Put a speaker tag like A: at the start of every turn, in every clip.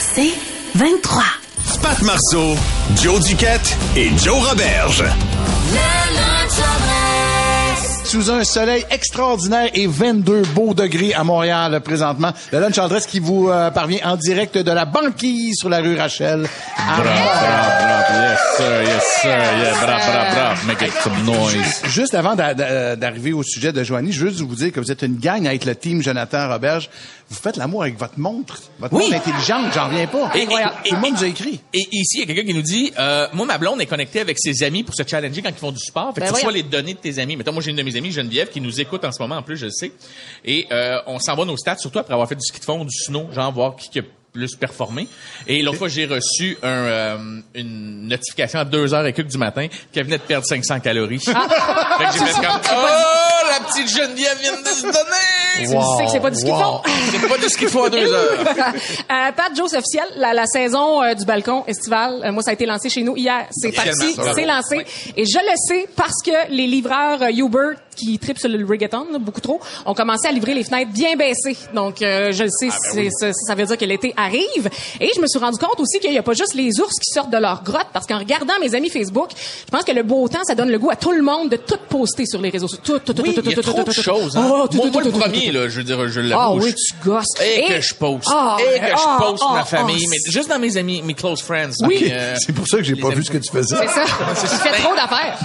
A: C'est 23.
B: Pat Marceau, Joe Duquette et Joe Roberge.
C: Sous un soleil extraordinaire et 22 beaux degrés à Montréal présentement. Le lunch adresse qui vous euh, parvient en direct de la banquise sur la rue Rachel. à
D: Yes, sir, yes, sir. Yeah, bra, bra, bra. Make it some noise.
C: Juste avant d'a- d'a- d'arriver au sujet de Joanie, je veux juste vous dire que vous êtes une gang avec le team Jonathan Roberge. Vous faites l'amour avec votre montre. Votre
E: Oui.
C: montre intelligente, j'en reviens pas.
E: Et-
C: Incroyable.
E: et-
C: Tout le monde
E: et-
C: nous a écrit.
E: Et ici, il y a quelqu'un qui nous dit, euh, moi, ma blonde est connectée avec ses amis pour se challenger quand ils font du sport. Fait que
F: Ben
E: tu reçois les données de tes amis. Mettons, moi, j'ai une de mes amies, Geneviève, qui nous écoute en ce moment, en plus, je le sais. Et euh, on s'envoie nos stats, surtout après avoir fait du ski de fond, du snow, genre voir qui, qui a plus performé. Et l'autre fois, j'ai reçu un, euh, une notification à 2h et quelques du matin qu'elle venait de perdre 500 calories. fait que j'ai fait comme, oh, la petite Geneviève vient de se donner!
F: Tu sais que c'est pas du ski de fond.
E: C'est pas du ski à 2 heures.
F: Euh, Pat Joe, c'est officiel. La, la saison euh, du balcon estival, euh, moi, ça a été lancé chez nous hier. C'est parti, c'est lancé. Et je le sais parce que les livreurs euh, Uber qui tripent sur le reggaeton, là, beaucoup trop, ont commencé à livrer les fenêtres bien baissées. Donc, euh, je le sais, c'est- ça, ça veut dire que l'été arrive. Et je me suis rendu compte aussi qu'il n'y a pas juste les ours qui sortent de leur grotte, parce qu'en regardant mes amis Facebook, je pense que le beau temps, ça donne le goût à tout le monde de tout poster sur les réseaux sociaux. Tout, tout,
E: Oui,
F: tout, tout,
E: il y a trop de choses. Hein.
F: Oh,
E: moi, le premier, là, je veux dire, je
F: Ah
E: l'avoue.
F: oui,
E: je-
F: tu gosses.
E: Et,
F: Et-
E: que je poste.
F: Ah,
E: et que je
F: ah,
E: poste
F: ah,
E: ma
F: ah,
E: famille.
F: ah,
E: mais juste dans mes amis, mes close friends.
F: Oui.
E: Euh,
C: C'est pour ça que j'ai pas
E: amis-
C: vu ce que tu faisais.
F: C'est ça. Tu fais trop d'affaires.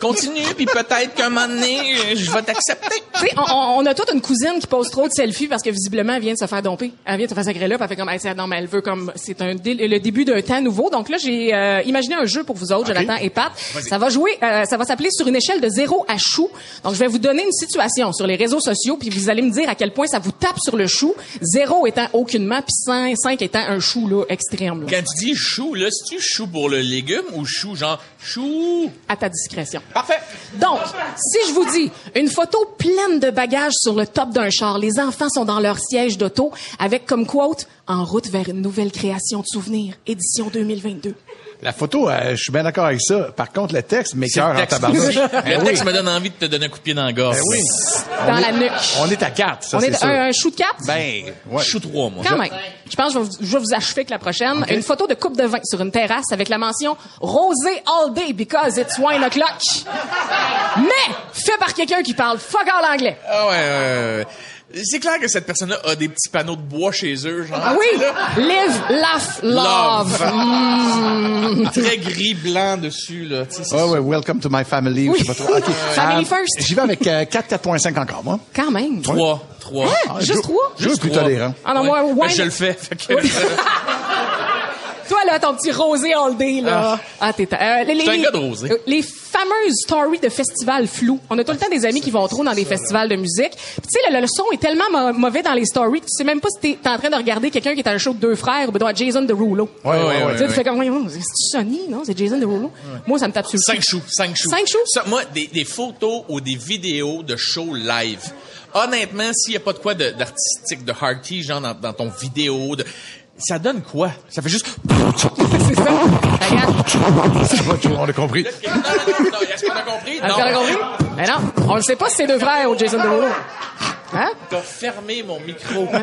E: Continue, puis peut-être qu'un moment donné, euh, je vais t'accepter.
F: Tu sais, on, a toute une cousine qui pose trop de selfies parce que visiblement elle vient de se faire domper. Elle vient de se faire sacrer là, puis elle fait comme, Hey, non mais elle veut comme, c'est un le début d'un temps nouveau. Donc là, j'ai euh, imaginé un jeu pour vous autres, Jonathan et Pat. Ça va jouer, euh, ça va s'appeler sur une échelle de 0 à chou. Donc je vais vous donner une situation sur les réseaux sociaux, puis vous allez me dire à quel point ça vous tape sur le chou. 0 étant aucunement, puis 5, 5 étant un chou là extrême. Là.
E: Quand tu dis chou, là, c'est-tu chou pour le légume ou chou genre chou?
F: À ta discrétion.
E: Parfait.
F: Donc, si je vous dis une photo pleine de bagages sur le top d'un char, les enfants sont dans leur siège d'auto avec comme quote en route vers une nouvelle création de souvenirs, édition 2022.
C: La photo, euh, je suis bien d'accord avec ça. Par contre, le texte, mes
E: C'est
C: cœurs
E: le
C: en
E: texte.
C: tabarnouche.
E: Le
C: Ben
E: texte
C: oui.
E: me donne envie de te donner un coup de pied dans la gorge.
C: Ben oui.
F: Dans
C: On
F: la
C: est-
F: nuque.
C: On est à quatre, ça,
F: On
C: c'est
F: est
C: sûr.
F: un, un chou de quatre?
C: Ben, ouais.
E: Chou 3, moi.
F: Quand même. Je pense que je vais vous, je vais vous achever avec la prochaine. Une photo de coupe de vin sur une terrasse avec la mention rosé all day because it's wine o'clock. Mais fait par quelqu'un qui parle fuck all anglais.
E: Ah ouais, ouais, ouais. C'est clair que cette personne-là a des petits panneaux de bois chez eux, genre.
F: Ah oui, live, laugh, love. Mm.
E: Très gris, blanc dessus, là. Tu sais, c'est
C: Ah ouais, welcome to my family. ou Je sais pas trop. OK.
F: Family
C: Euh,
F: first.
C: J'y vais avec euh, 4, 4.5 encore, moi.
F: Quand même.
E: Trois. Trois.
C: Ah,
F: Juste
C: Joe-
F: trois?
C: Joe est plus tolérant.
F: Ah non, moi,
E: Ouais.
F: wine-
E: Ben, je le fais. fait que-
F: Oui. Toi, là, ton petit rosé all day, là. Ah, t'es... Euh, les,
E: suis un
F: les-
E: gars de rosé.
F: euh, Les fameuses stories de festivals flous. On a tout le temps des amis qui vont trop dans des festivals de musique. Puis, tu sais, le, le son est tellement mauvais dans les stories que tu sais même pas si t'es, t'es en train de regarder quelqu'un qui est à un show de deux frères ou à Jason Derulo.
C: Ouais, ouais, ouais.
F: Tu sais, tu fais comme, Voyons, c'est Sony, non? C'est Jason Derulo. Moi, ça me tape sur le
E: Cinq choux, cinq choux.
F: Cinq choux?
E: Ça, moi, des, des photos ou des vidéos de shows live. Honnêtement, s'il n'y a pas de quoi de- d'artistique, de hearty, genre dans, dans ton vidéo, de, ça donne quoi? Ça fait juste...
F: C'est ça.
C: On a compris.
E: non, non, non, non, est-ce qu'on a compris?
F: Est-ce qu'on a compris? Mais non, on le sait pas si c'est deux frères ou Jason Derulo. Hein?
E: T'as fermé mon micro.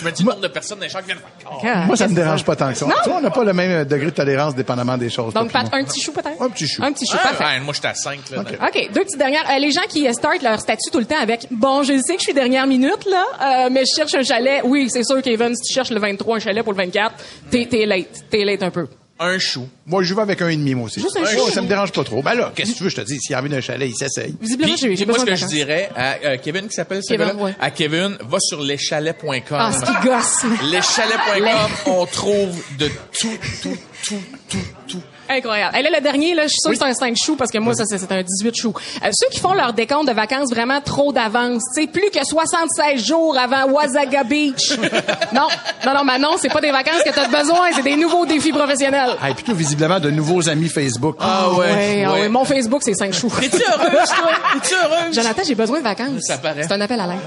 E: Je me dis le nombre de personnes dans les champs qui viennent faire...
C: Moi, ça me dérange pas tant que ça. Tu vois, on n'a pas le même euh, degré de tolérance dépendamment des choses.
F: Donc,
C: toi
F: Pat, un petit chou peut-être?
C: Un petit chou.
F: Un petit chou,
E: Ah,
F: parfait.
E: ouais, moi, j'étais à 5, là.
C: Ok.
F: OK, deux petites dernières. Euh, les gens qui startent leur statut tout le temps avec « Bon, je sais que je suis dernière minute, là, euh, mais je cherche un chalet. » Oui, c'est sûr, Kevin, si tu cherches le 23, un chalet pour le 24, t'es, t'es late. T'es late un peu.
E: Un chou.
C: Moi, je vais avec un et demi, moi aussi.
F: Juste un chou.
C: Ça me dérange pas trop. Ben là, qu'est-ce que tu veux, je te dis, s'il y a envie d'un chalet, il s'essaye.
F: Visiblement,
E: Puis,
F: j'ai, j'ai
E: moi,
F: besoin
E: ce
F: de
E: que je
F: vacances.
E: dirais à euh, Kevin, qui s'appelle ce
F: Kevin,
E: gars-là?
F: ouais.
E: À Kevin, va sur leschalets.com.
F: Ah, ce qui gosse.
E: Leschalets.com, on trouve de tout, tout, tout, tout, tout.
F: Incroyable. Et là, le dernier, là, je suis sûre que c'est un 5 choux parce que moi, ça, c'est un 18 choux. Euh, ceux qui font leur décompte de vacances vraiment trop d'avance, tu sais, plus que 76 jours avant Wasaga Beach. non, non, non, mais non, c'est pas des vacances que t'as besoin, c'est des nouveaux défis professionnels.
C: Ah, et plutôt visiblement de nouveaux amis Facebook.
E: Ah
F: Ouais, ah ouais, mon Facebook, c'est 5 choux.
E: T'es-tu heureuse, toi? T'es-tu heureuse?
F: Jonathan, j'ai besoin de vacances.
E: Ça paraît.
F: C'est un appel à l'aide.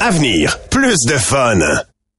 B: Avenir, plus de fun.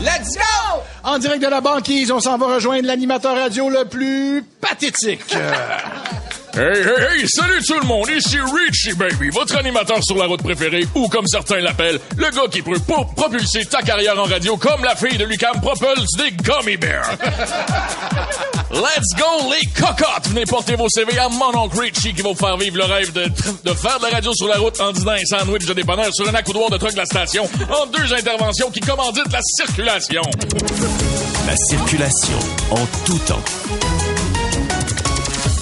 C: Let's go! En direct de la banquise, on s'en va rejoindre l'animateur radio le plus pathétique.
D: Hey, hey, hey, salut tout le monde, ici Richie Baby, votre animateur sur la route préférée, ou comme certains l'appellent, le gars qui peut pour propulser ta carrière en radio comme la fille de Lucam propulse des Gummy Bears. Let's go les cocottes! Venez porter vos CV à mon oncle Richie qui va vous faire vivre le rêve de, de faire de la radio sur la route en dînant un sandwich de dépanneur sur un accoudoir de truck de la station en deux interventions qui commanditent la circulation.
B: La circulation en tout temps.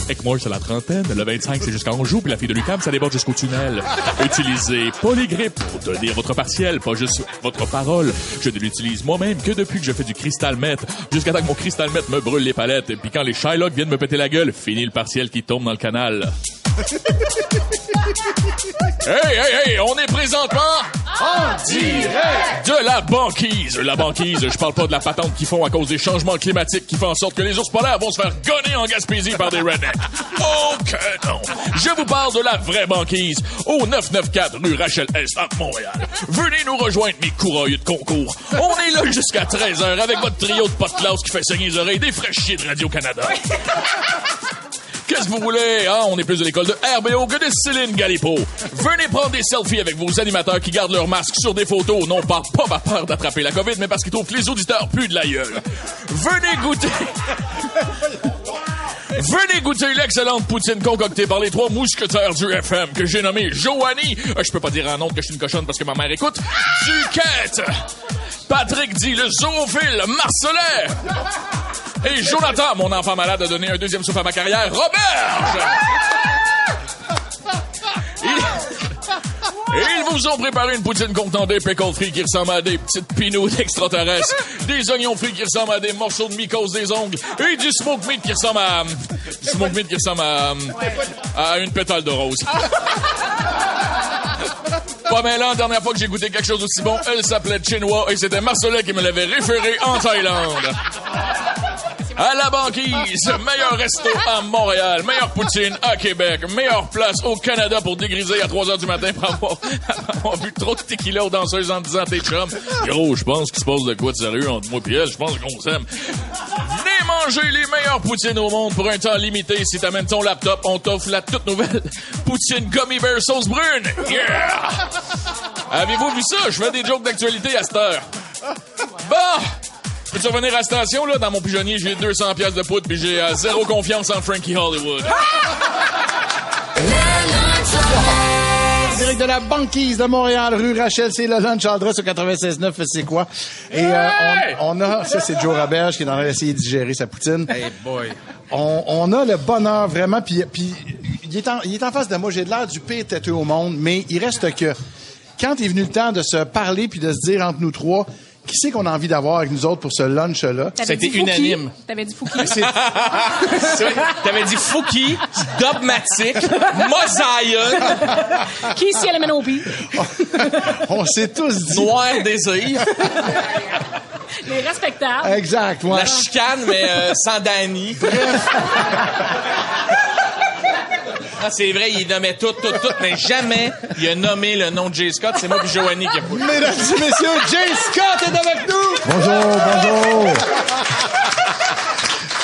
D: Ekmore, c'est la trentaine. Le 25, c'est jusqu'à Anjou. Puis la fille de Lucam, ça déborde jusqu'au tunnel. Utilisez Polygrip pour tenir votre partiel, pas juste votre parole. Je ne l'utilise moi-même que depuis que je fais du cristal mètre. Jusqu'à temps que mon cristal mètre me brûle les palettes. Et puis quand les Shylock viennent me péter la gueule, fini le partiel qui tombe dans le canal. Hey, hey, hey, on est présentement en direct de la banquise. La banquise, je parle pas de la patente qu'ils font à cause des changements climatiques qui font en sorte que les ours polaires vont se faire gonner en Gaspésie par des rednecks. Oh que non! Je vous parle de la vraie banquise au 994 rue Rachel Est à Montréal. Venez nous rejoindre, mes courroyeux de concours. On est là jusqu'à 13h avec votre trio de potes qui fait saigner les oreilles des fraîchiers de Radio-Canada. Qu'est-ce que vous voulez? Hein? On est plus de l'école de RBO que de Céline Galipo. Venez prendre des selfies avec vos animateurs qui gardent leur masque sur des photos, non pas, pas par peur d'attraper la COVID, mais parce qu'ils trouvent que les auditeurs puent de la gueule. Venez goûter... Venez goûter l'excellente poutine concoctée par les trois mousquetaires du FM que j'ai nommé Joanie. Euh, je peux pas dire un nom que je suis une cochonne parce que ma mère écoute. Duquette. Patrick dit le zoophile Marcelet. Et Jonathan, mon enfant malade, a donné un deuxième souffle à ma carrière. Robert! Ils vous ont préparé une poutine contenant des pickles frits qui ressemblent à des petites pinots d'extraterrestres, des oignons frits qui ressemblent à des morceaux de mycose des ongles, et du smoke meat qui ressemble à... Smoke meat qui ressemble à... à une pétale de rose. Pas mal, la dernière fois que j'ai goûté quelque chose aussi bon, elle s'appelait Chinois et c'était Marcelet qui me l'avait référé en Thaïlande. À la banquise, meilleur resto à Montréal, meilleure poutine à Québec, meilleure place au Canada pour dégriser à 3 heures du matin après avoir trop de tequila aux danseuses en disant t'es chum. Gros, je pense qu'il se passe de quoi de sérieux entre moi et elle, je pense qu'on s'aime. Venez manger les meilleures poutines au monde pour un temps limité. Si t'amènes ton laptop, on t'offre la toute nouvelle poutine Gummy Bear sauce brune. Yeah! Avez-vous vu ça? Je fais des jokes d'actualité à cette heure. Bon! Peux-tu revenir à la station, là? Dans mon pigeonnier, j'ai 200 pièces de poudre puis j'ai euh, zéro confiance en Frankie Hollywood.
C: Direct de la banquise de Montréal, rue Rachel, c'est le lunch adresse au 96.9, c'est quoi? Et euh, on, on a, ça c'est Joe Roberge qui est en train d'essayer de digérer sa poutine.
E: Hey boy.
C: On, on a le bonheur vraiment, puis, puis il, est en, il est en face de moi, j'ai de l'air du pire têteux au monde, mais il reste que quand est venu le temps de se parler puis de se dire entre nous trois, qui c'est qu'on a envie d'avoir avec nous autres pour ce lunch-là?
E: C'était unanime.
F: T'avais dit Fouki.
E: T'avais dit Fouki, Dogmatic, Mosaïon,
F: Qui ici à la MNOP?
C: On s'est tous dit.
E: Noir Désir,
F: Les respectables.
C: Exact, ouais.
E: La Chicane, mais euh, sans Danny. Ah, c'est vrai, il nommait tout, tout, tout, mais jamais il a nommé le nom de Jay Scott. C'est moi puis Joanie qui a foutu.
C: Mesdames et messieurs, Jay Scott est avec nous!
G: Bonjour, bonjour.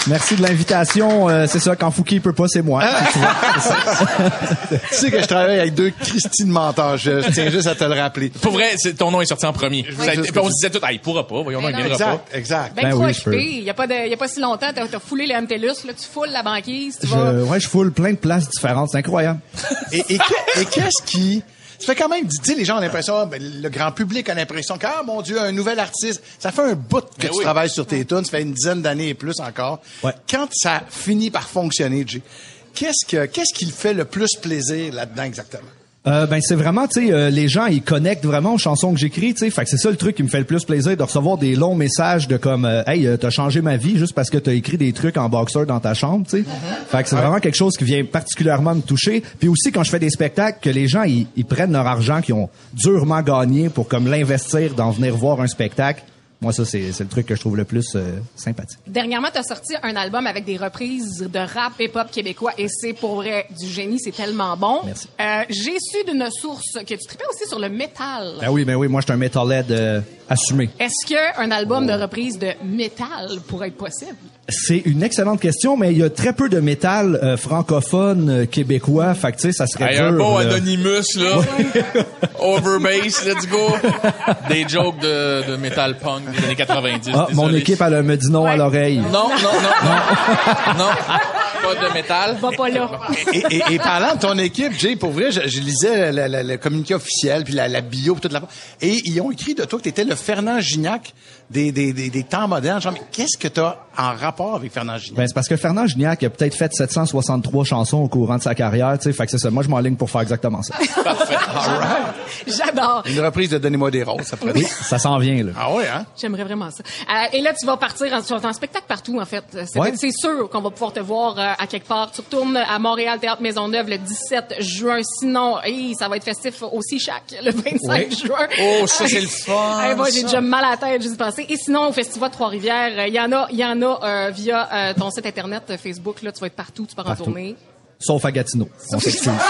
G: Merci de l'invitation. Euh, c'est ça, quand Fouki peut pas, c'est moi. Tu ça.
C: tu sais que je travaille avec deux Christine menteurs. Je, je tiens juste à te le rappeler.
E: Pour vrai, ton nom est sorti en premier. Ça puis on se disait tout, ah, il pourra pas, voyons, non, il viendra pas.
C: Exact, exact.
F: Ben,
G: Ben oui, je peux.
F: Il y a pas de, il y a pas si longtemps, t'as, t'as foulé les MTLUS, là, tu foules la banquise, tu vas.
G: Je, ouais, je foule plein de places différentes. C'est incroyable.
C: Et, et, que- et qu'est-ce qui... Ça fait quand même, tu sais, les gens ont l'impression, ben, le grand public a l'impression que, ah, mon Dieu, un nouvel artiste. Ça fait un bout que
E: Ben
C: tu
E: oui.
C: travailles sur tes tunes, ça fait une dizaine d'années et plus encore.
G: Ouais.
C: Quand ça finit par fonctionner, Jay, qu'est-ce que, qu'est-ce qui le fait le plus plaisir là-dedans exactement?
G: Euh, ben c'est vraiment tu sais euh, les gens ils connectent vraiment aux chansons que j'écris tu sais. Fait que c'est ça le truc qui me fait le plus plaisir de recevoir des longs messages de comme euh, hey euh, t'as changé ma vie juste parce que t'as écrit des trucs en boxeur dans ta chambre tu sais. Fait que c'est vraiment quelque chose qui vient particulièrement me toucher. Puis aussi quand je fais des spectacles que les gens ils, ils prennent leur argent qu'ils ont durement gagné pour comme l'investir dans venir voir un spectacle moi ça c'est c'est le truc que je trouve le plus euh, sympathique
F: Dernièrement, t'as sorti un album avec des reprises de rap hip-hop québécois et c'est pour vrai du génie, c'est tellement bon.
G: Merci.
F: Euh, j'ai su d'une source que tu tripais aussi sur le métal.
G: ben oui ben oui moi je suis un metalhead euh, assumé
F: Est-ce qu'un album de reprise de métal pourrait être possible?
G: C'est une excellente question, mais il y a très peu de métal euh, francophone euh, québécois. Fait que, tu sais, ça serait
E: Hey, un
G: dur,
E: bon
G: là.
E: Anonymous, là. Overbass, let's go. Des jokes de, de metal punk des années 90.
G: Ah, mon équipe, elle me dit non à l'oreille.
E: Non, non, non, non. non. Pas de métal.
F: Va pas là.
C: et, et- et parlant de ton équipe, Jay, pour vrai, je, je lisais le, le- le communiqué officiel, puis la, la bio, puis toute la... Et ils ont écrit de toi que tu étais le Fernand Gignac des, des, des, des temps modernes. Genre, mais qu'est-ce que tu as en rapport avec Fernand Gignac?
G: Ben, c'est parce que Fernand Gignac a peut-être fait 763 chansons au courant de sa carrière, tu sais. Fait que c'est ça. Moi, je m'enligne pour faire exactement ça.
F: J'adore.
C: Une reprise de Donnez-moi des roses, ça pourrait
G: Oui, ça s'en vient, là.
C: Ah ouais, hein?
F: J'aimerais vraiment ça. Euh, et là, tu vas partir en, tu vas être en spectacle partout, en fait. C'est
G: Ouais.
F: c'est sûr qu'on va pouvoir te voir euh, à quelque part. Tu retournes à Montréal, Théâtre Maisonneuve, le 17 juin. Sinon, hey, ça va être festif aussi chaque le 25 juin.
E: Oh, ça, c'est le fun,
F: Hey, moi, j'ai
E: ça.
F: déjà mal à la tête juste Et sinon, au Festival de Trois-Rivières, euh, il y en a, il y en a euh, via euh, ton site internet euh, Facebook. Là, tu vas être partout, tu pars en
G: Partout.
F: tournée.
G: Sauf à Gatineau. On s'excuse.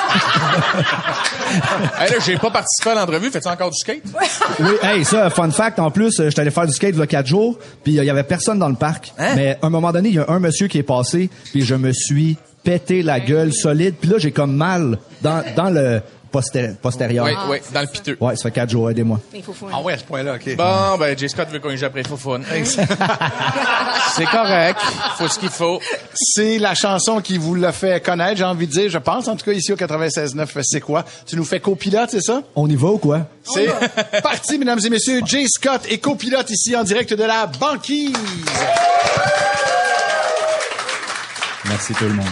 E: Hey, là, j'ai pas participé à l'entrevue. Fais-tu encore du skate?
G: Oui, hey, ça, fun fact, en plus, j'étais allé faire du skate il y a quatre jours, puis il y avait personne dans le parc.
E: Hein?
G: Mais à un moment donné, il y a un monsieur qui est passé, puis je me suis pété la gueule solide, puis là, j'ai comme mal dans, dans le posté- postérieur.
E: Oui, oui, dans le piteux.
G: Ouais, ça fait quatre jours, aidez-moi.
F: Il faut.
C: Ah ouais, à ce point-là, OK.
E: Bon, ben, J. Scott veut qu'on y après Fofone. C'est correct. Faut ce qu'il faut.
C: C'est la chanson qui vous l'a fait connaître, j'ai envie de dire, je pense, en tout cas, ici au 96.9, c'est quoi? Tu nous fais copilote, c'est ça?
G: On y va ou quoi?
C: C'est parti, mesdames et messieurs. Jay Scott est copilote ici en direct de la banquise.
G: Merci tout le monde.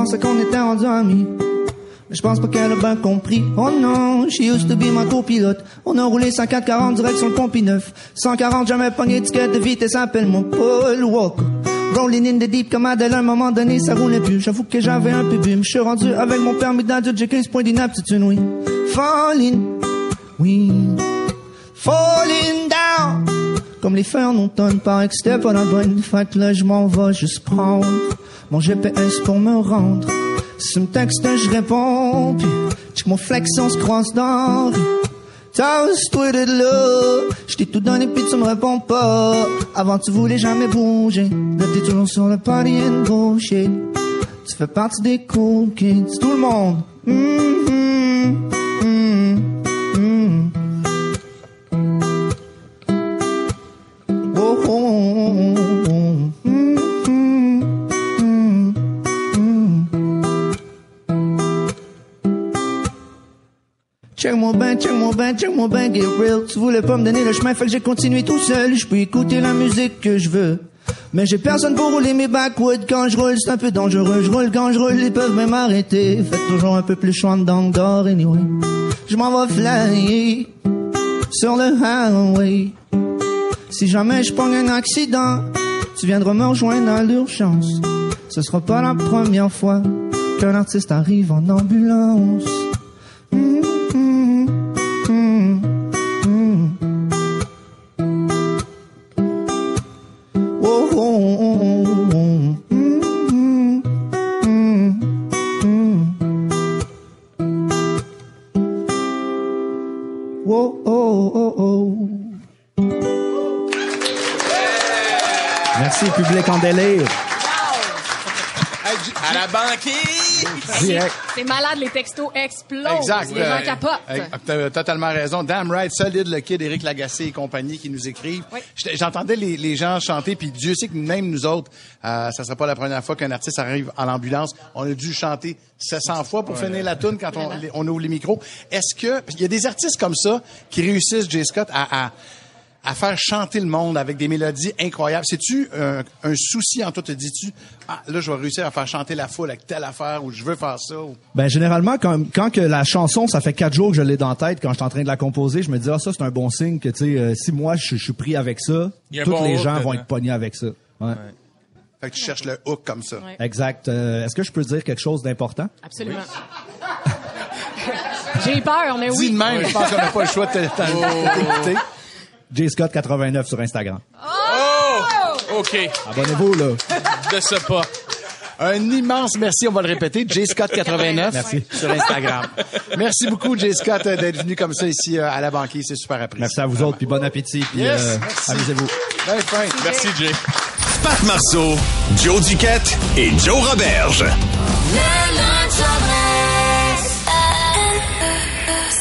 H: Elle pensait qu'on était rendus amis. Mais je pense pas qu'elle a bien compris. Oh non, she used to be ma copilote. On a roulé 140 direction le Pompi 9. 140, jamais pogné d'étiquette de vitesse, appelle mon Paul Walker. Rolling in the deep comme Adèle, à un moment donné, ça roulait plus. J'avoue que j'avais un bu. Je suis rendu avec mon permis d'adulte, j'ai 15 points d'inaptitude, oui. Falling, oui. Falling down. Comme les feux en automne, paraît que c'était pas la bonne. Fait que là, je m'en vais juste prendre mon GPS pour me rendre. Tu me textes, je réponds. Puis, check mon flex, on se croise dans tweeté de là. Je tout donné, puis tu me réponds pas. Avant, tu voulais jamais bouger. Là, t'es toujours sur le party and bullshit. Tu fais partie des cool kids. Tout le monde. Mhm, mhm, ben, get real. Tu voulais pas me donner le chemin, fait que j'ai continué tout seul. Je peux écouter la musique que je veux. Mais j'ai personne pour rouler mes backwoods quand je roule, c'est un peu dangereux. Je roule quand je roule, ils peuvent même m'arrêter. Faites toujours un peu plus chaud dans le dehors, anyway. Je m'en vais flyer sur le highway. Si jamais je prends un accident, tu viendras me rejoindre à l'urgence. Ce sera pas la première fois qu'un artiste arrive en ambulance. Oh, oh, oh.
G: Merci, public en délire.
D: À la banquise!
C: Direct.
F: C'est malade, les textos explosent.
C: Exact.
F: Les gens
C: Euh,
F: capotent.
C: euh, T'as totalement raison. Damn right, solide le kid, Éric Lagacé et compagnie qui nous écrivent. J'entendais les, les gens chanter, puis Dieu sait que même nous autres, euh, ça sera pas la première fois qu'un artiste arrive à l'ambulance. On a dû chanter 700 fois pour
I: Ouais.
C: finir la tune quand on, on ouvre les micros. Est-ce que il y a des artistes comme ça qui réussissent, Jay Scott, à, à à faire chanter le monde avec des mélodies incroyables. C'est-tu un, un souci en toi? Te dis-tu, ah, là, je vais réussir à faire chanter la foule avec telle affaire ou je veux faire ça? ou-
G: Ben généralement quand quand que la chanson ça fait quatre jours que je l'ai dans la tête quand je suis en train de la composer je me dis ah ça c'est un bon signe que tu sais euh, si moi je, je suis pris avec ça tous
C: bon
G: les gens vont être pognés avec ça ouais.
C: Fait que tu cherches le hook comme ça.
G: exact Euh, est-ce que je peux dire quelque chose d'important?
F: Absolument. J'ai peur, mais oui.
C: Dis de même, je pense qu'on n'a pas le choix de de t'écouter.
G: J Scott 89 sur Instagram
D: Oh! OK.
G: abonnez-vous là
D: De ce pas.
C: Un immense merci, on va le répéter, J Scott 89
G: Merci.
C: sur Instagram. Merci beaucoup J Scott d'être venu comme ça ici euh, à la banquise, c'est super apprécié.
G: merci à vous autres puis bon appétit puis
C: Yes,
G: euh,
C: merci.
G: amusez-vous
C: Ben fin.
D: Merci Jay.
B: Pat Marceau, Joe Duquette et Joe Roberge.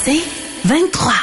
A: C'est 23.